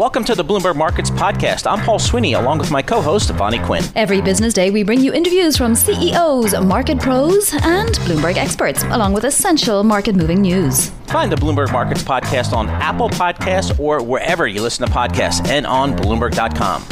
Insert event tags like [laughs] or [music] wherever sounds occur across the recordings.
Welcome to the Bloomberg Markets Podcast. I'm Paul Sweeney, along with my co-host, Vonnie Quinn. Every business day, we bring you interviews from CEOs, market pros, and Bloomberg experts, along with essential market-moving news. Find the Bloomberg Markets Podcast on Apple Podcasts or wherever you listen to podcasts and on Bloomberg.com.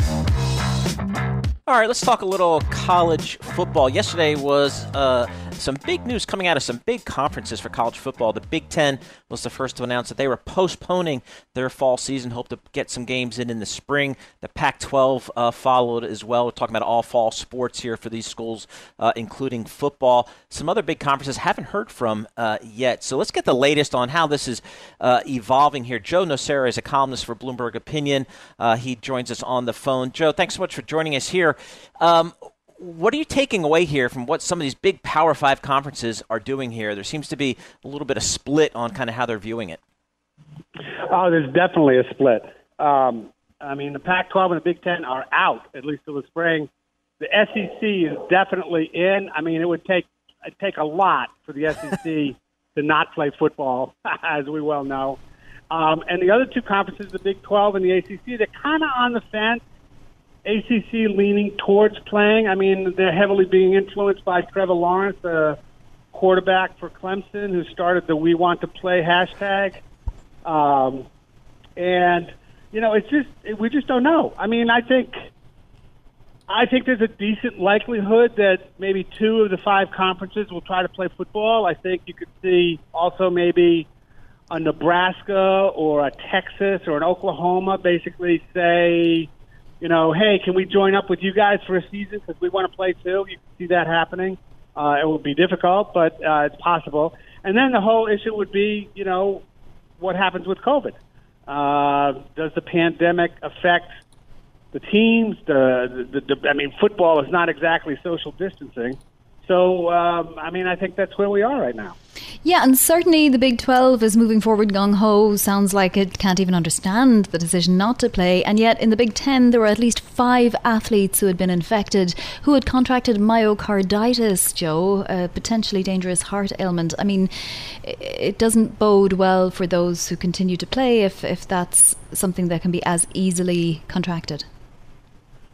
All right, let's talk a little college football. Yesterday was uh, some big news coming out of some big conferences for college football. The Big Ten was the first to announce that they were postponing their fall season, hope to get some games in in the spring. The Pac 12 uh, followed as well. We're talking about all fall sports here for these schools, uh, including football. Some other big conferences haven't heard from uh, yet. So let's get the latest on how this is uh, evolving here. Joe Nocera is a columnist for Bloomberg Opinion. Uh, he joins us on the phone. Joe, thanks so much for joining us here. Um, what are you taking away here from what some of these big Power Five conferences are doing here? There seems to be a little bit of split on kind of how they're viewing it. Oh, there's definitely a split. Um, I mean, the Pac-12 and the Big Ten are out at least till the spring. The SEC is definitely in. I mean, it would take it'd take a lot for the SEC [laughs] to not play football, [laughs] as we well know. Um, and the other two conferences, the Big 12 and the ACC, they're kind of on the fence. ACC leaning towards playing. I mean, they're heavily being influenced by Trevor Lawrence, the quarterback for Clemson, who started the "We Want to Play" hashtag. Um, and you know, it's just we just don't know. I mean, I think I think there's a decent likelihood that maybe two of the five conferences will try to play football. I think you could see also maybe a Nebraska or a Texas or an Oklahoma basically say you know, hey, can we join up with you guys for a season because we want to play too? You can see that happening. Uh, it would be difficult, but uh, it's possible. And then the whole issue would be, you know, what happens with COVID? Uh, does the pandemic affect the teams? The, the, the I mean, football is not exactly social distancing. So, um, I mean, I think that's where we are right now. Yeah, and certainly the Big 12 is moving forward gung ho. Sounds like it can't even understand the decision not to play. And yet, in the Big 10, there were at least five athletes who had been infected who had contracted myocarditis, Joe, a potentially dangerous heart ailment. I mean, it doesn't bode well for those who continue to play if, if that's something that can be as easily contracted.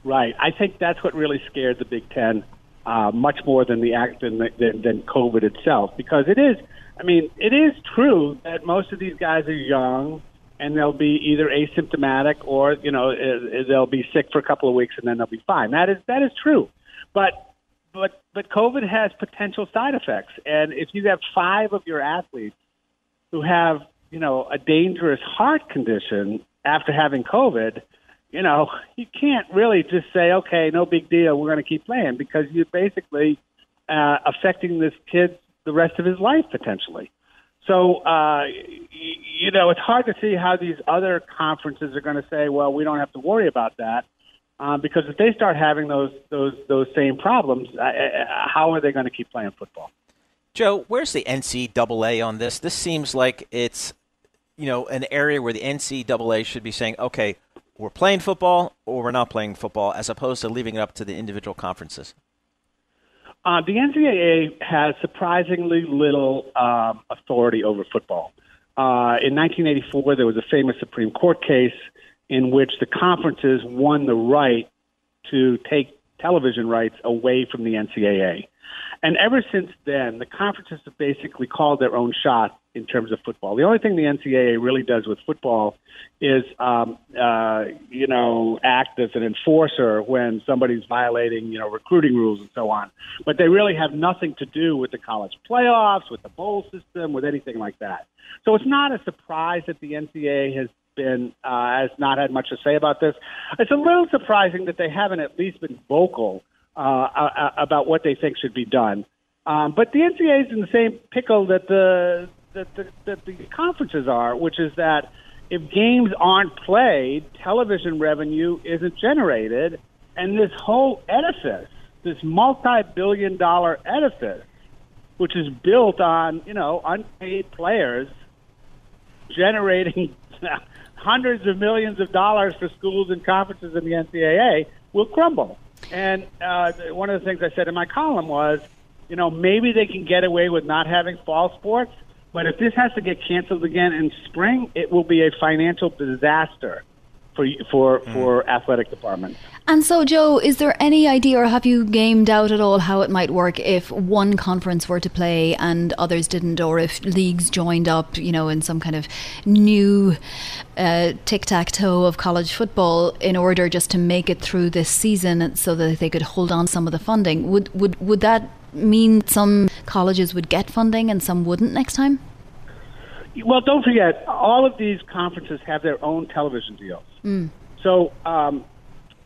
Right. I think that's what really scared the Big Ten uh, much more than the act than, than, than COVID itself, because it is. I mean, it is true that most of these guys are young, and they'll be either asymptomatic or you know they'll be sick for a couple of weeks and then they'll be fine. That is that is true, but but but COVID has potential side effects, and if you have five of your athletes who have you know a dangerous heart condition after having COVID, you know, [laughs] you can't really just say, okay, no big deal, we're going to keep playing because you're basically uh, affecting this kid the rest of his life potentially. So, uh, you know, it's hard to see how these other conferences are going to say, well, we don't have to worry about that. Um, because if they start having those those those same problems, uh, how are they going to keep playing football? Joe, where's the NCAA on this? This seems like it's you know an area where the NCAA should be saying, okay, we're playing football or we're not playing football, as opposed to leaving it up to the individual conferences? Uh, the NCAA has surprisingly little um, authority over football. Uh, in 1984, there was a famous Supreme Court case in which the conferences won the right to take television rights away from the NCAA. And ever since then, the conferences have basically called their own shot in terms of football. The only thing the NCAA really does with football is, um, uh, you know, act as an enforcer when somebody's violating, you know, recruiting rules and so on. But they really have nothing to do with the college playoffs, with the bowl system, with anything like that. So it's not a surprise that the NCAA has been uh, has not had much to say about this. It's a little surprising that they haven't at least been vocal uh, about what they think should be done. Um, but the NCAA is in the same pickle that the that the, that the conferences are, which is that if games aren't played, television revenue isn't generated, and this whole edifice, this multi-billion-dollar edifice, which is built on you know unpaid players generating [laughs] hundreds of millions of dollars for schools and conferences in the NCAA, will crumble. And uh, one of the things I said in my column was, you know, maybe they can get away with not having fall sports, but if this has to get canceled again in spring, it will be a financial disaster for for mm. for athletic departments. And so, Joe, is there any idea, or have you gamed out at all how it might work if one conference were to play and others didn't, or if leagues joined up, you know, in some kind of new uh, tic tac toe of college football in order just to make it through this season, so that they could hold on some of the funding? Would would would that mean some colleges would get funding and some wouldn't next time? Well, don't forget, all of these conferences have their own television deals. Mm. So, um,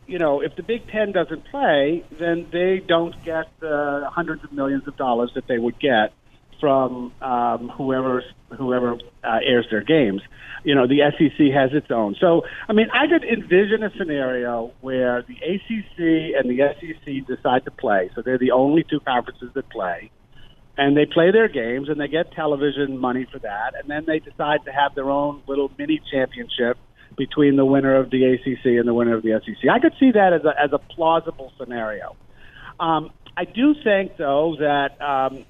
you know, if the Big Ten doesn't play, then they don't get the hundreds of millions of dollars that they would get from um, whoever whoever uh, airs their games. You know, the SEC has its own. So, I mean, I could envision a scenario where the ACC and the SEC decide to play. So they're the only two conferences that play and they play their games and they get television money for that and then they decide to have their own little mini championship between the winner of the ACC and the winner of the SEC. I could see that as a as a plausible scenario. Um, I do think though that um,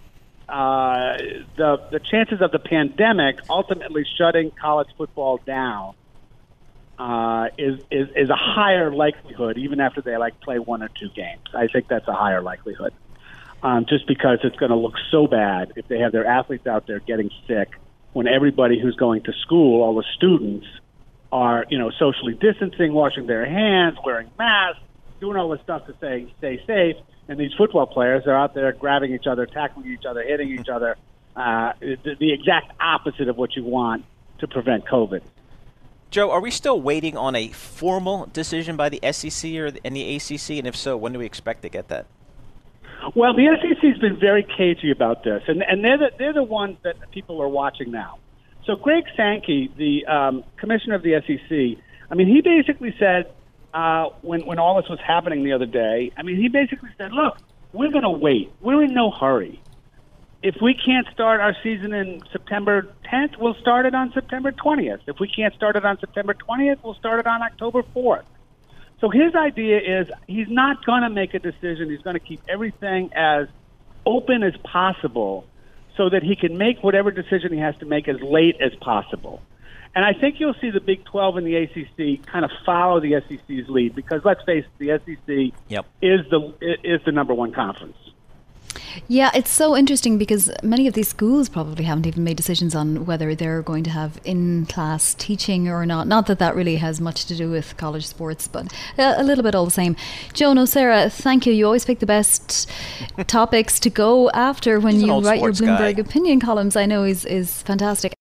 uh, the the chances of the pandemic ultimately shutting college football down uh, is, is is a higher likelihood even after they like play one or two games. I think that's a higher likelihood um, just because it's going to look so bad if they have their athletes out there getting sick when everybody who's going to school, all the students, are you know socially distancing, washing their hands, wearing masks, doing all this stuff to say stay safe, and these football players are out there grabbing each other, tackling each other, hitting each other, uh, the, the exact opposite of what you want to prevent COVID. Joe, are we still waiting on a formal decision by the SEC or the, and the ACC? And if so, when do we expect to get that? Well, the SEC has been very cagey about this, and and they're the, they're the ones that people are watching now. So Greg Sankey, the um, commissioner of the SEC, I mean, he basically said uh, when when all this was happening the other day, I mean, he basically said, "Look, we're going to wait. We're in no hurry. If we can't start our season in September 10th, we'll start it on September 20th. If we can't start it on September 20th, we'll start it on October 4th." So his idea is he's not going to make a decision. He's going to keep everything as open as possible so that he can make whatever decision he has to make as late as possible. And I think you'll see the Big 12 and the ACC kind of follow the SEC's lead because let's face it, the SEC yep. is the is the number one conference. Yeah, it's so interesting because many of these schools probably haven't even made decisions on whether they're going to have in class teaching or not. Not that that really has much to do with college sports, but uh, a, little bit all the same. Joe Nocera, oh, thank you. You always pick the best [laughs] topics to go after when He's you write your Bloomberg guy. opinion columns. I know is is fantastic.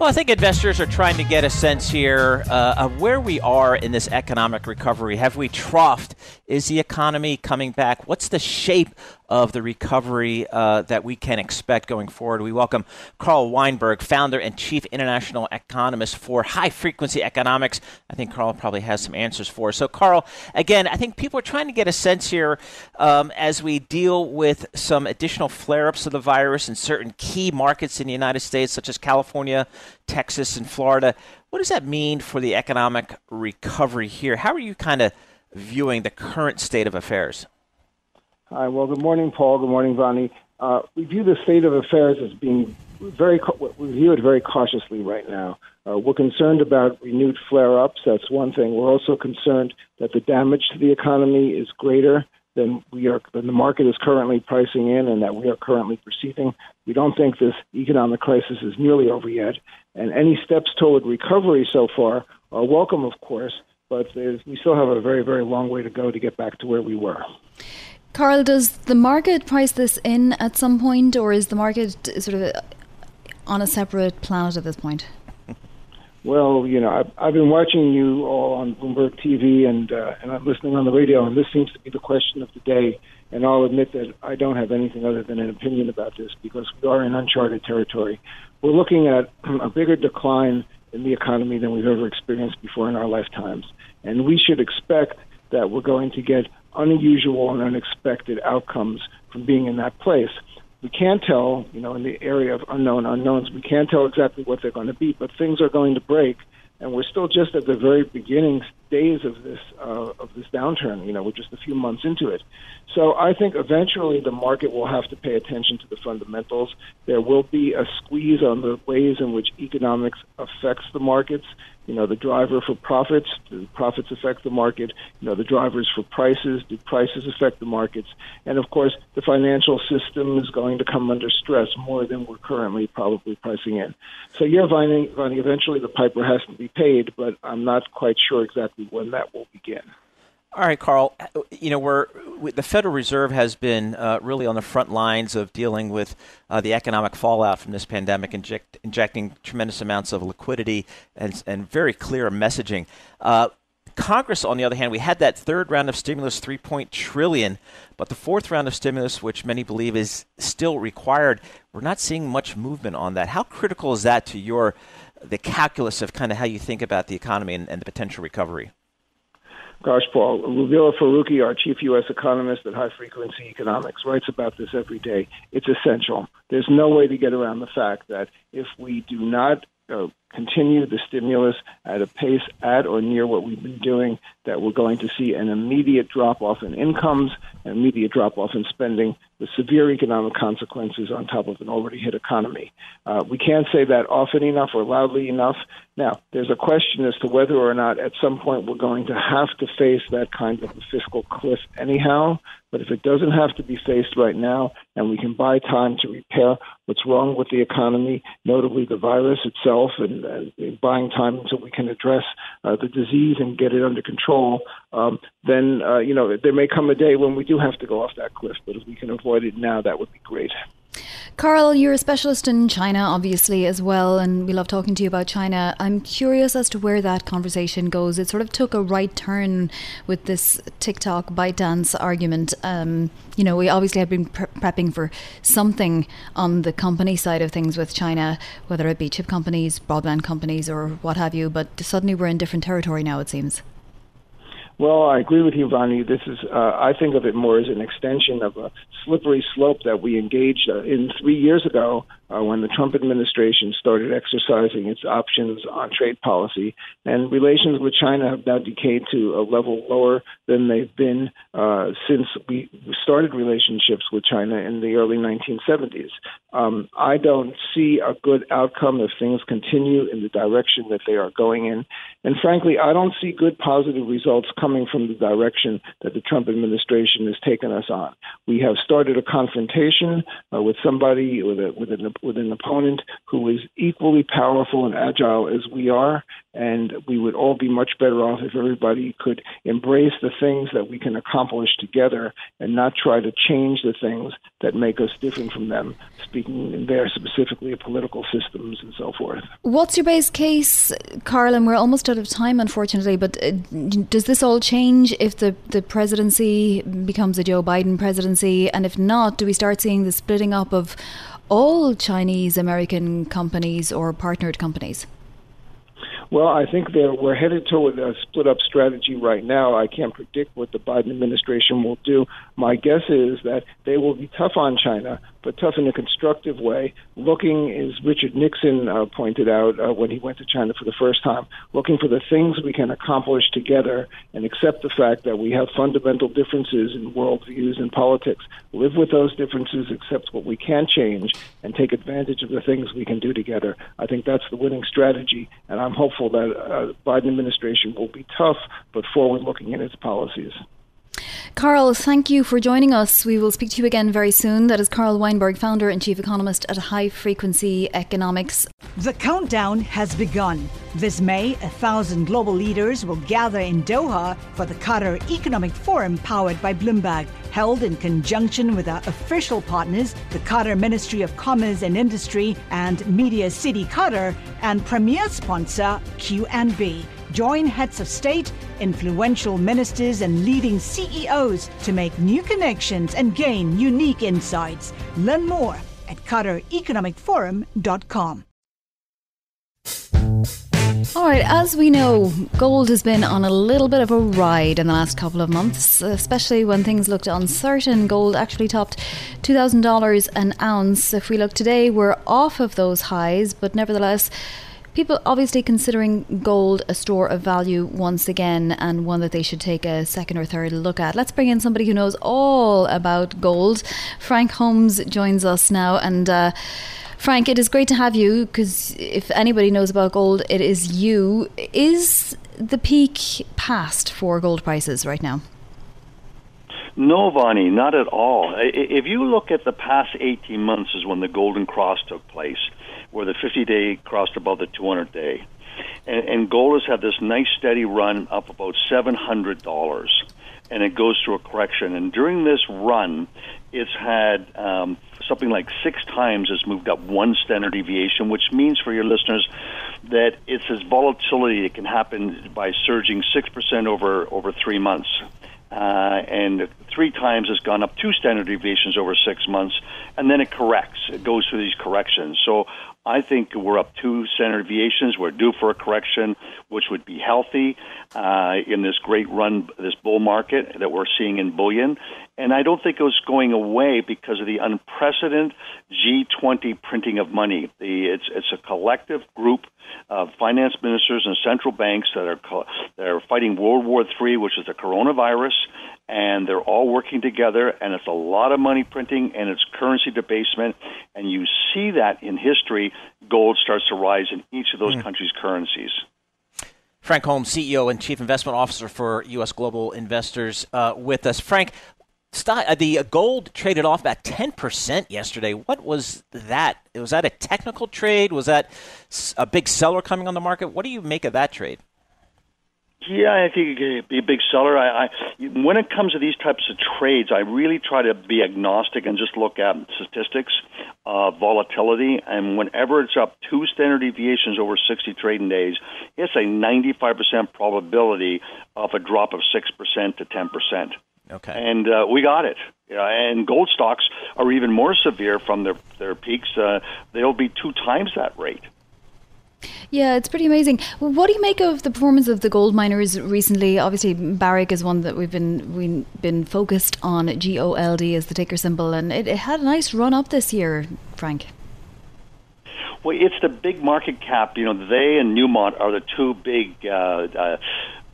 Well, I think investors are trying to get a sense here uh, of where we are in this economic recovery. Have we troughed? Is the economy coming back? What's the shape of the recovery uh, that we can expect going forward. We welcome Carl Weinberg, founder and chief international economist for High Frequency Economics. I think Carl probably has some answers for us. So, Carl, again, I think people are trying to get a sense here um, as we deal with some additional flare ups of the virus in certain key markets in the United States, such as California, Texas, and Florida. What does that mean for the economic recovery here? How are you kind of viewing the current state of affairs? Hi. Well, good morning, Paul. Good morning, Vonnie. Uh, we view the state of affairs as being very, we view it very cautiously right now. Uh, we're concerned about renewed flare-ups. That's one thing. We're also concerned that the damage to the economy is greater than we are, than the market is currently pricing in, and that we are currently perceiving. We don't think this economic crisis is nearly over yet, and any steps toward recovery so far are welcome, of course, but we still have a very, very long way to go to get back to where we were. Carl, does the market price this in at some point, or is the market sort of on a separate planet at this point? well, you know, I've, I've been watching you all on Bloomberg TV and uh, and I'm listening on the radio, and this seems to be the question of the day. And I'll admit that I don't have anything other than an opinion about this because we are in uncharted territory. We're looking at [clears throat] a bigger decline in the economy than we've ever experienced before in our lifetimes, and we should expect that we're going to get unusual and unexpected outcomes from being in that place. We can't tell, you know, in the area of unknown unknowns, we can't tell exactly what they're going to be, but things are going to break, and we're still just at the very beginning days of this uh, of this downturn. You know, we're just a few months into it. So I think eventually the market will have to pay attention to the fundamentals. There will be a squeeze on the ways in which economics affects the markets. You know, the driver for profits, do profits affect the market? You know, the drivers for prices, do prices affect the markets? And of course, the financial system is going to come under stress more than we're currently probably pricing in. So yeah, Vonnie eventually the piper has to be paid, but I'm not quite sure exactly when that will begin. All right, Carl. You know, we're the Federal Reserve has been uh, really on the front lines of dealing with uh, the economic fallout from this pandemic, inject, injecting tremendous amounts of liquidity and, and very clear messaging. Uh, Congress, on the other hand, we had that third round of stimulus, three point trillion, but the fourth round of stimulus, which many believe is still required, we're not seeing much movement on that. How critical is that to your the calculus of kind of how you think about the economy and, and the potential recovery? Gosh, Paul, Rubeela Farooqi, our chief U.S. economist at High Frequency Economics, writes about this every day. It's essential. There's no way to get around the fact that if we do not uh, continue the stimulus at a pace at or near what we've been doing, that we're going to see an immediate drop off in incomes, an immediate drop off in spending, with severe economic consequences on top of an already hit economy. Uh, we can't say that often enough or loudly enough. Now, there's a question as to whether or not at some point we're going to have to face that kind of a fiscal cliff anyhow. But if it doesn't have to be faced right now, and we can buy time to repair what's wrong with the economy, notably the virus itself, and, and buying time until we can address uh, the disease and get it under control, um, then uh, you know there may come a day when we do have to go off that cliff. But if we can avoid it now, that would be great. Carl, you're a specialist in China, obviously, as well, and we love talking to you about China. I'm curious as to where that conversation goes. It sort of took a right turn with this TikTok ByteDance argument. Um, you know, we obviously had been pre- prepping for something on the company side of things with China, whether it be chip companies, broadband companies, or what have you, but suddenly we're in different territory now, it seems. Well, I agree with you, Vonnie. This is, uh, I think of it more as an extension of a slippery slope that we engaged uh, in three years ago uh, when the Trump administration started exercising its options on trade policy. And relations with China have now decayed to a level lower than they've been uh, since we started relationships with China in the early 1970s. Um, I don't see a good outcome if things continue in the direction that they are going in. And frankly, I don't see good positive results coming from the direction that the Trump administration has taken us on. We have started a confrontation uh, with somebody, with, a, with an with an opponent who is equally powerful and agile as we are, and we would all be much better off if everybody could embrace the things that we can accomplish together and not try to change the things that make us different from them, speaking there specifically of political systems and so forth. What's your base case, Carl? And we're almost out of time, unfortunately, but uh, does this all change if the, the presidency becomes a Joe Biden presidency? And if not, do we start seeing the splitting up of all Chinese American companies or partnered companies? Well, I think that we're headed toward a split up strategy right now. I can't predict what the Biden administration will do. My guess is that they will be tough on China, but tough in a constructive way, looking, as Richard Nixon uh, pointed out uh, when he went to China for the first time, looking for the things we can accomplish together and accept the fact that we have fundamental differences in worldviews and politics. Live with those differences, accept what we can change, and take advantage of the things we can do together. I think that's the winning strategy, and I'm hopeful that uh, Biden administration will be tough but forward looking in its policies. Carl, thank you for joining us. We will speak to you again very soon. That is Carl Weinberg, founder and chief economist at High Frequency Economics. The countdown has begun. This May, a thousand global leaders will gather in Doha for the Qatar Economic Forum powered by Bloomberg, held in conjunction with our official partners, the Qatar Ministry of Commerce and Industry and Media City Qatar, and premier sponsor QNB. Join heads of state, influential ministers, and leading CEOs to make new connections and gain unique insights. Learn more at QatarEconomicForum.com. All right, as we know, gold has been on a little bit of a ride in the last couple of months, especially when things looked uncertain. Gold actually topped $2,000 an ounce. If we look today, we're off of those highs, but nevertheless, people obviously considering gold a store of value once again and one that they should take a second or third look at. Let's bring in somebody who knows all about gold. Frank Holmes joins us now and uh, Frank, it is great to have you because if anybody knows about gold, it is you. Is the peak past for gold prices right now? No, Vonnie, not at all. If you look at the past 18 months, is when the Golden Cross took place, where the 50 day crossed above the 200 day. And, and gold has had this nice steady run up about $700, and it goes through a correction. And during this run, it's had um, something like six times has moved up one standard deviation, which means for your listeners that it's this volatility that can happen by surging six percent over over three months. Uh, and three times it's gone up two standard deviations over six months, and then it corrects. It goes through these corrections. So I think we're up two standard deviations. We're due for a correction, which would be healthy uh, in this great run, this bull market that we're seeing in bullion. And I don't think it was going away because of the unprecedented G20 printing of money. The, it's, it's a collective group of finance ministers and central banks that are, that are fighting World War III, which is the coronavirus, and they're all working together, and it's a lot of money printing and it's currency debasement. And you see that in history, gold starts to rise in each of those mm. countries' currencies. Frank Holmes, CEO and Chief Investment Officer for U.S. Global Investors, uh, with us. Frank, uh, the gold traded off about 10% yesterday. What was that? Was that a technical trade? Was that a big seller coming on the market? What do you make of that trade? Yeah, I think it could be a big seller. I, I, when it comes to these types of trades, I really try to be agnostic and just look at statistics, uh, volatility, and whenever it's up two standard deviations over 60 trading days, it's a 95% probability of a drop of 6% to 10%. Okay. And uh, we got it. Yeah, and gold stocks are even more severe from their their peaks. Uh, they'll be two times that rate. Yeah, it's pretty amazing. What do you make of the performance of the gold miners recently? Obviously, Barrick is one that we've been we've been focused on. G O L D is the ticker symbol, and it, it had a nice run up this year, Frank. Well, it's the big market cap. You know, they and Newmont are the two big uh, uh,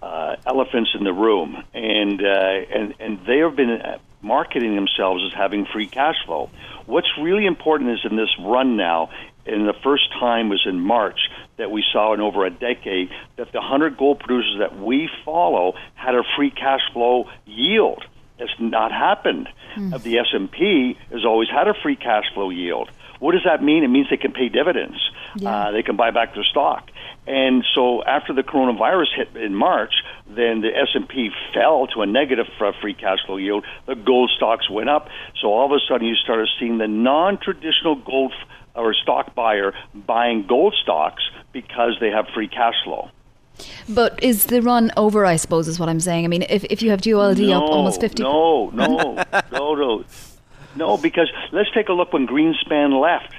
uh, elephants in the room, and uh, and and they have been marketing themselves as having free cash flow. What's really important is in this run now, and the first time was in March that we saw in over a decade that the 100 gold producers that we follow had a free cash flow yield. It's not happened. Mm. The S&P has always had a free cash flow yield. What does that mean? It means they can pay dividends. Yeah. Uh, they can buy back their stock. And so after the coronavirus hit in March, then the S&P fell to a negative free cash flow yield. The gold stocks went up. So all of a sudden you started seeing the non-traditional gold or stock buyer buying gold stocks because they have free cash flow. But is the run over? I suppose is what I'm saying. I mean, if if you have GOLD no, up almost fifty, no, no, [laughs] no, no, no, because let's take a look when Greenspan left.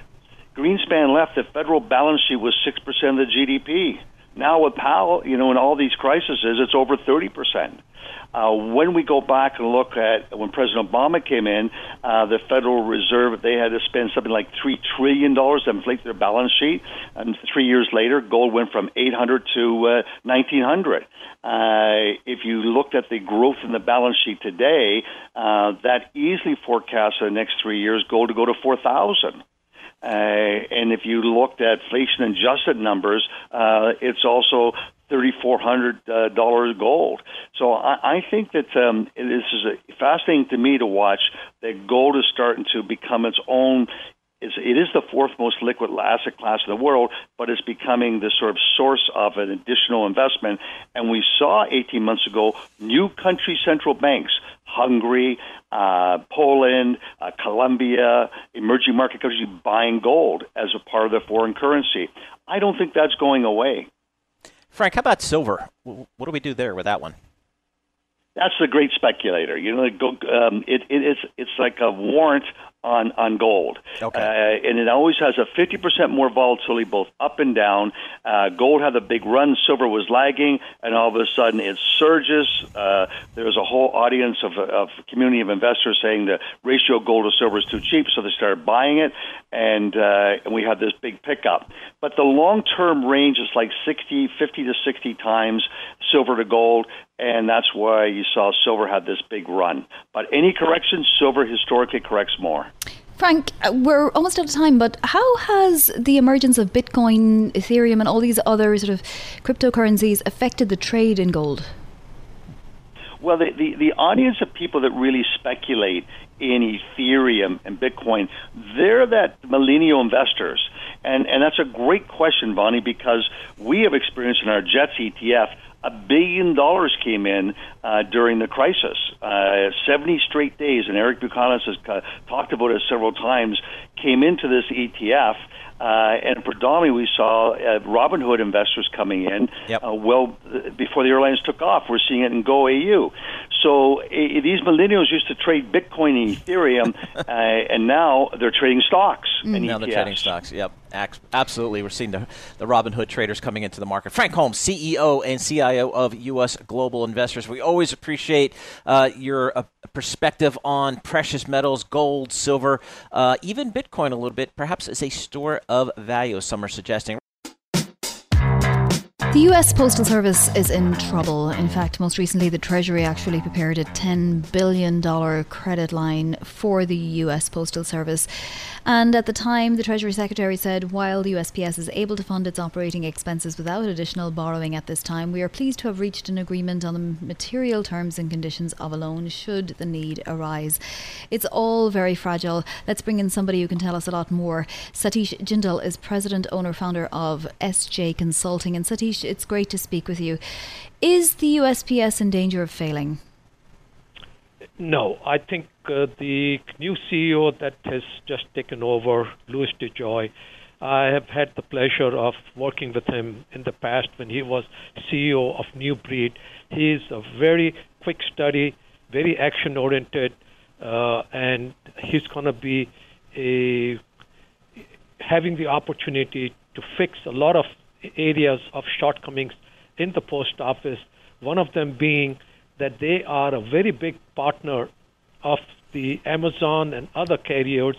Greenspan left, the federal balance sheet was six percent of the GDP. Now with Powell, you know, in all these crises, it's over thirty percent. Uh, when we go back and look at when President Obama came in, uh, the Federal Reserve they had to spend something like three trillion dollars to inflate their balance sheet, and three years later, gold went from 800 to uh, 1900. Uh, if you looked at the growth in the balance sheet today, uh, that easily forecasts the next three years gold to go to 4,000. Uh, and if you looked at inflation adjusted numbers, uh, it's also 3,400 uh, dollars gold. So I, I think that um, this is fascinating to me to watch that gold is starting to become its own it's, it is the fourth most liquid asset class in the world, but it's becoming the sort of source of an additional investment. And we saw 18 months ago new country central banks, Hungary, uh, Poland, uh, Colombia, emerging market countries buying gold as a part of their foreign currency. I don't think that's going away. Frank, how about silver? What do we do there with that one? That's the great speculator. You know, um, it, it, it's it's like a warrant on on gold, okay. uh, and it always has a fifty percent more volatility both up and down. Uh, gold had a big run, silver was lagging, and all of a sudden it surges. Uh, there was a whole audience of of community of investors saying the ratio of gold to silver is too cheap, so they started buying it, and uh, and we had this big pickup. But the long term range is like 60, 50 to sixty times silver to gold, and that's why you saw silver have this big run. But any correction, silver historically corrects more. Frank, we're almost out of time, but how has the emergence of Bitcoin, Ethereum, and all these other sort of cryptocurrencies affected the trade in gold? Well, the, the, the audience of people that really speculate in Ethereum and Bitcoin, they're that millennial investors. And, and that's a great question, Vonnie, because we have experienced in our JETS ETF a billion dollars came in uh, during the crisis. Uh, 70 straight days, and Eric Balchunas has uh, talked about it several times, came into this ETF. Uh, and predominantly, we saw uh, Robinhood investors coming in yep. uh, well before the airlines took off. We're seeing it in GoAU. So these millennials used to trade Bitcoin and Ethereum, [laughs] uh, and now they're trading stocks. Mm. And now ETFs. they're trading stocks. Yep, absolutely. We're seeing the, the Robinhood traders coming into the market. Frank Holmes, CEO and CIO of U.S. Global Investors. We always appreciate uh, your uh, perspective on precious metals, gold, silver, even Bitcoin a little bit, perhaps as a store of value, some are suggesting. The US Postal Service is in trouble. In fact, most recently, the Treasury actually prepared a $10 billion credit line for the US Postal Service. And at the time, the Treasury Secretary said while the USPS is able to fund its operating expenses without additional borrowing at this time, we are pleased to have reached an agreement on the material terms and conditions of a loan should the need arise. It's all very fragile. Let's bring in somebody who can tell us a lot more. Satish Jindel is president, owner, founder of SJ Consulting. And Satish, it's great to speak with you. Is the USPS in danger of failing? No, I think uh, the new CEO that has just taken over, Louis DeJoy, I have had the pleasure of working with him in the past when he was CEO of New Breed. He is a very quick study, very action oriented, uh, and he's going to be a, having the opportunity to fix a lot of areas of shortcomings in the post office. One of them being that they are a very big partner of the Amazon and other carriers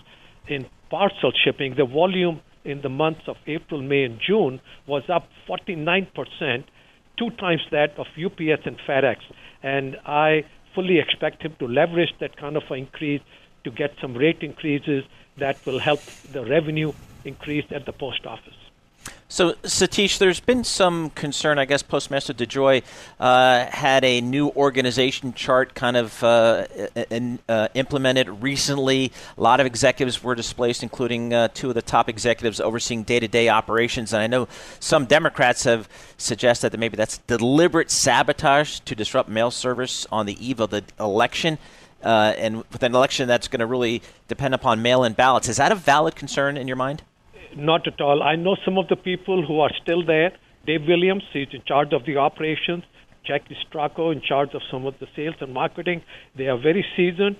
in parcel shipping. The volume in the months of April, May, and June was up 49%, two times that of UPS and FedEx. And I fully expect him to leverage that kind of increase to get some rate increases that will help the revenue increase at the post office. So, Satish, there's been some concern. I guess Postmaster DeJoy uh, had a new organization chart kind of uh, in, uh, implemented recently. A lot of executives were displaced, including uh, two of the top executives overseeing day to day operations. And I know some Democrats have suggested that maybe that's deliberate sabotage to disrupt mail service on the eve of the election. Uh, and with an election that's going to really depend upon mail in ballots. Is that a valid concern in your mind? Not at all. I know some of the people who are still there. Dave Williams, he's in charge of the operations. Jakki Strako in charge of some of the sales and marketing. They are very seasoned,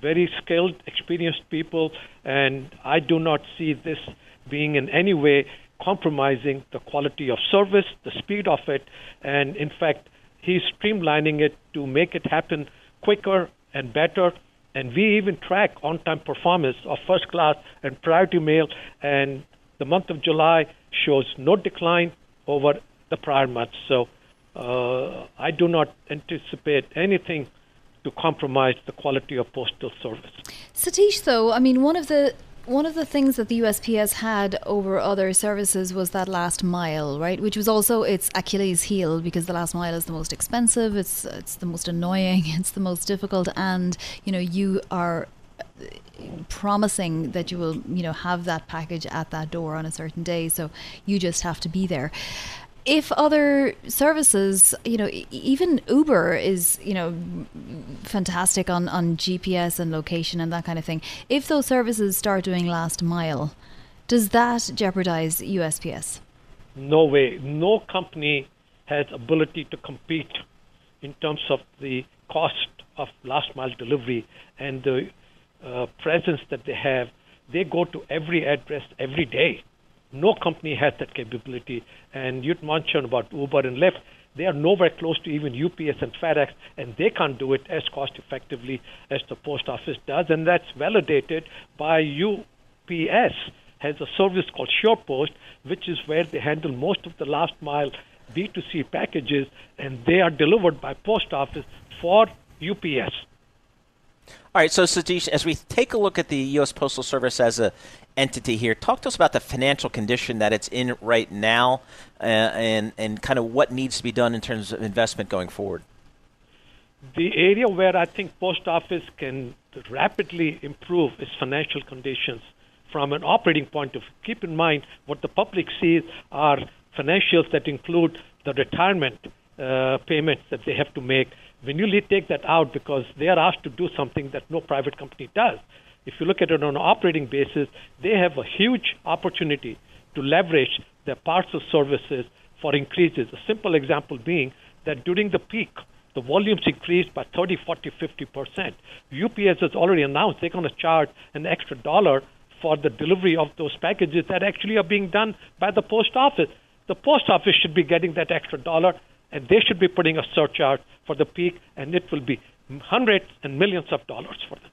very skilled, experienced people, and I do not see this being in any way compromising the quality of service, the speed of it, and in fact, he's streamlining it to make it happen quicker and better and we even track on-time performance of first class and priority mail and the month of July shows no decline over the prior month. So uh, I do not anticipate anything to compromise the quality of postal service. Satish, though, I mean, one of the one of the things that the USPS had over other services was that last mile, right? Which was also its Achilles heel because the last mile is the most expensive, it's it's the most annoying, [laughs] it's the most difficult, and you know you are promising that you will you know have that package at that door on a certain day so you just have to be there if other services, you know, even Uber is, you know, fantastic on, on GPS and location and that kind of thing. If those services start doing last mile, does that jeopardize USPS? No way. No company has ability to compete in terms of the cost of last mile delivery and the uh, presence that they have. They go to every address every day no company has that capability. And you'd mentioned about Uber and Lyft. They are nowhere close to even UPS and FedEx, and they can't do it as cost effectively as the post office does. And that's validated by UPS has a service called SurePost, which is where they handle most of the last mile B2C packages, and they are delivered by post office for UPS. All right, so Satish, as we take a look at the U.S. Postal Service as a entity here, talk to us about the financial condition that it's in right now, uh, and and kind of what needs to be done in terms of investment going forward. The area where I think post office can rapidly improve its financial conditions from an operating point of view. Keep in mind what the public sees are financials that include the retirement uh, payments that they have to make when you take that out because they are asked to do something that no private company does, if you look at it on an operating basis, they have a huge opportunity to leverage their parts of services for increases. A simple example being that during the peak, the volumes increased by 30, 40, 50 percent. UPS has already announced they're going to charge an extra dollar for the delivery of those packages that actually are being done by the post office. The post office should be getting that extra dollar and they should be putting a surcharge for the peak, and it will be hundreds and millions of dollars for them.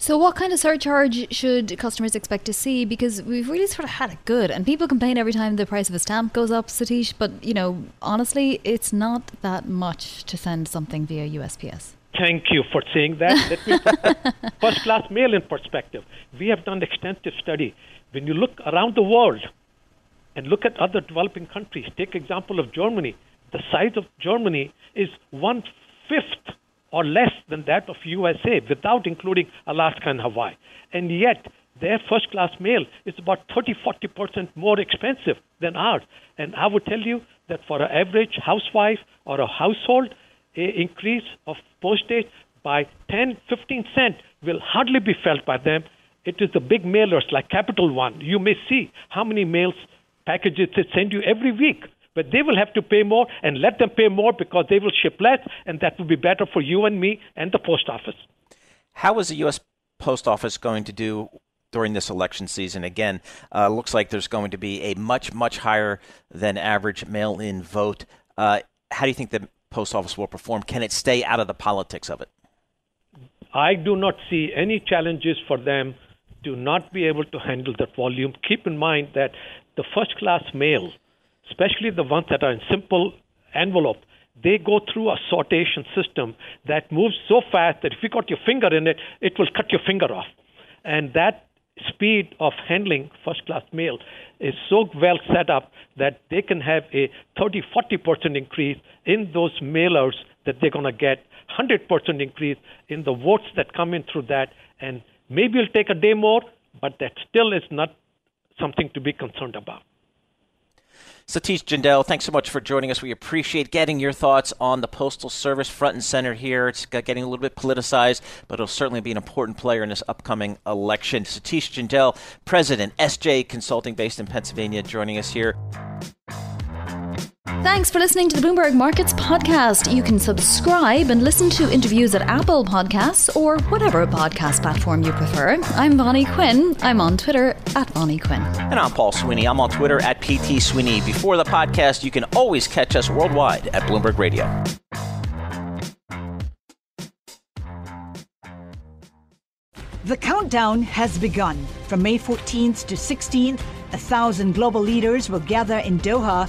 So, what kind of surcharge should customers expect to see? Because we've really sort of had it good, and people complain every time the price of a stamp goes up, Satish. But you know, honestly, it's not that much to send something via USPS. Thank you for saying that. [laughs] Let me first class mail in perspective. We have done extensive study. When you look around the world and look at other developing countries, take example of Germany the size of Germany is one fifth or less than that of USA without including Alaska and Hawaii. And yet, their first class mail is about 30 40% more expensive than ours. And I would tell you that for an average housewife or a household, an increase of postage by 10 15 cent will hardly be felt by them. It is the big mailers like Capital One. You may see how many mails packages they send you every week but they will have to pay more and let them pay more because they will ship less, and that will be better for you and me and the post office. How is the U.S. Post Office going to do during this election season? Again, uh, looks like there's going to be a much, much higher than average mail in vote. Uh, how do you think the Post Office will perform? Can it stay out of the politics of it? I do not see any challenges for them to not be able to handle that volume. Keep in mind that the first class mail especially the ones that are in simple envelope, they go through a sortation system that moves so fast that if you got your finger in it, it will cut your finger off. And that speed of handling first class mail is so well set up that they can have a 30 40% increase in those mailers that they're going to get, 100% increase in the votes that come in through that. And maybe it'll take a day more, but that still is not something to be concerned about. Satish Jindel, thanks so much for joining us. We appreciate getting your thoughts on the Postal Service front and center here. It's getting a little bit politicized, but it'll certainly be an important player in this upcoming election. Satish Jindel, President, SJ Consulting, based in Pennsylvania, joining us here. Thanks for listening to the Bloomberg Markets podcast. You can subscribe and listen to interviews at Apple Podcasts or whatever podcast platform you prefer. I'm Vonnie Quinn. I'm on Twitter at Vonnie Quinn. And I'm Paul Sweeney. I'm on Twitter at PT Sweeney. Before the podcast, you can always catch us worldwide at Bloomberg Radio. The countdown has begun. From May 14th to 16th, a thousand global leaders will gather in Doha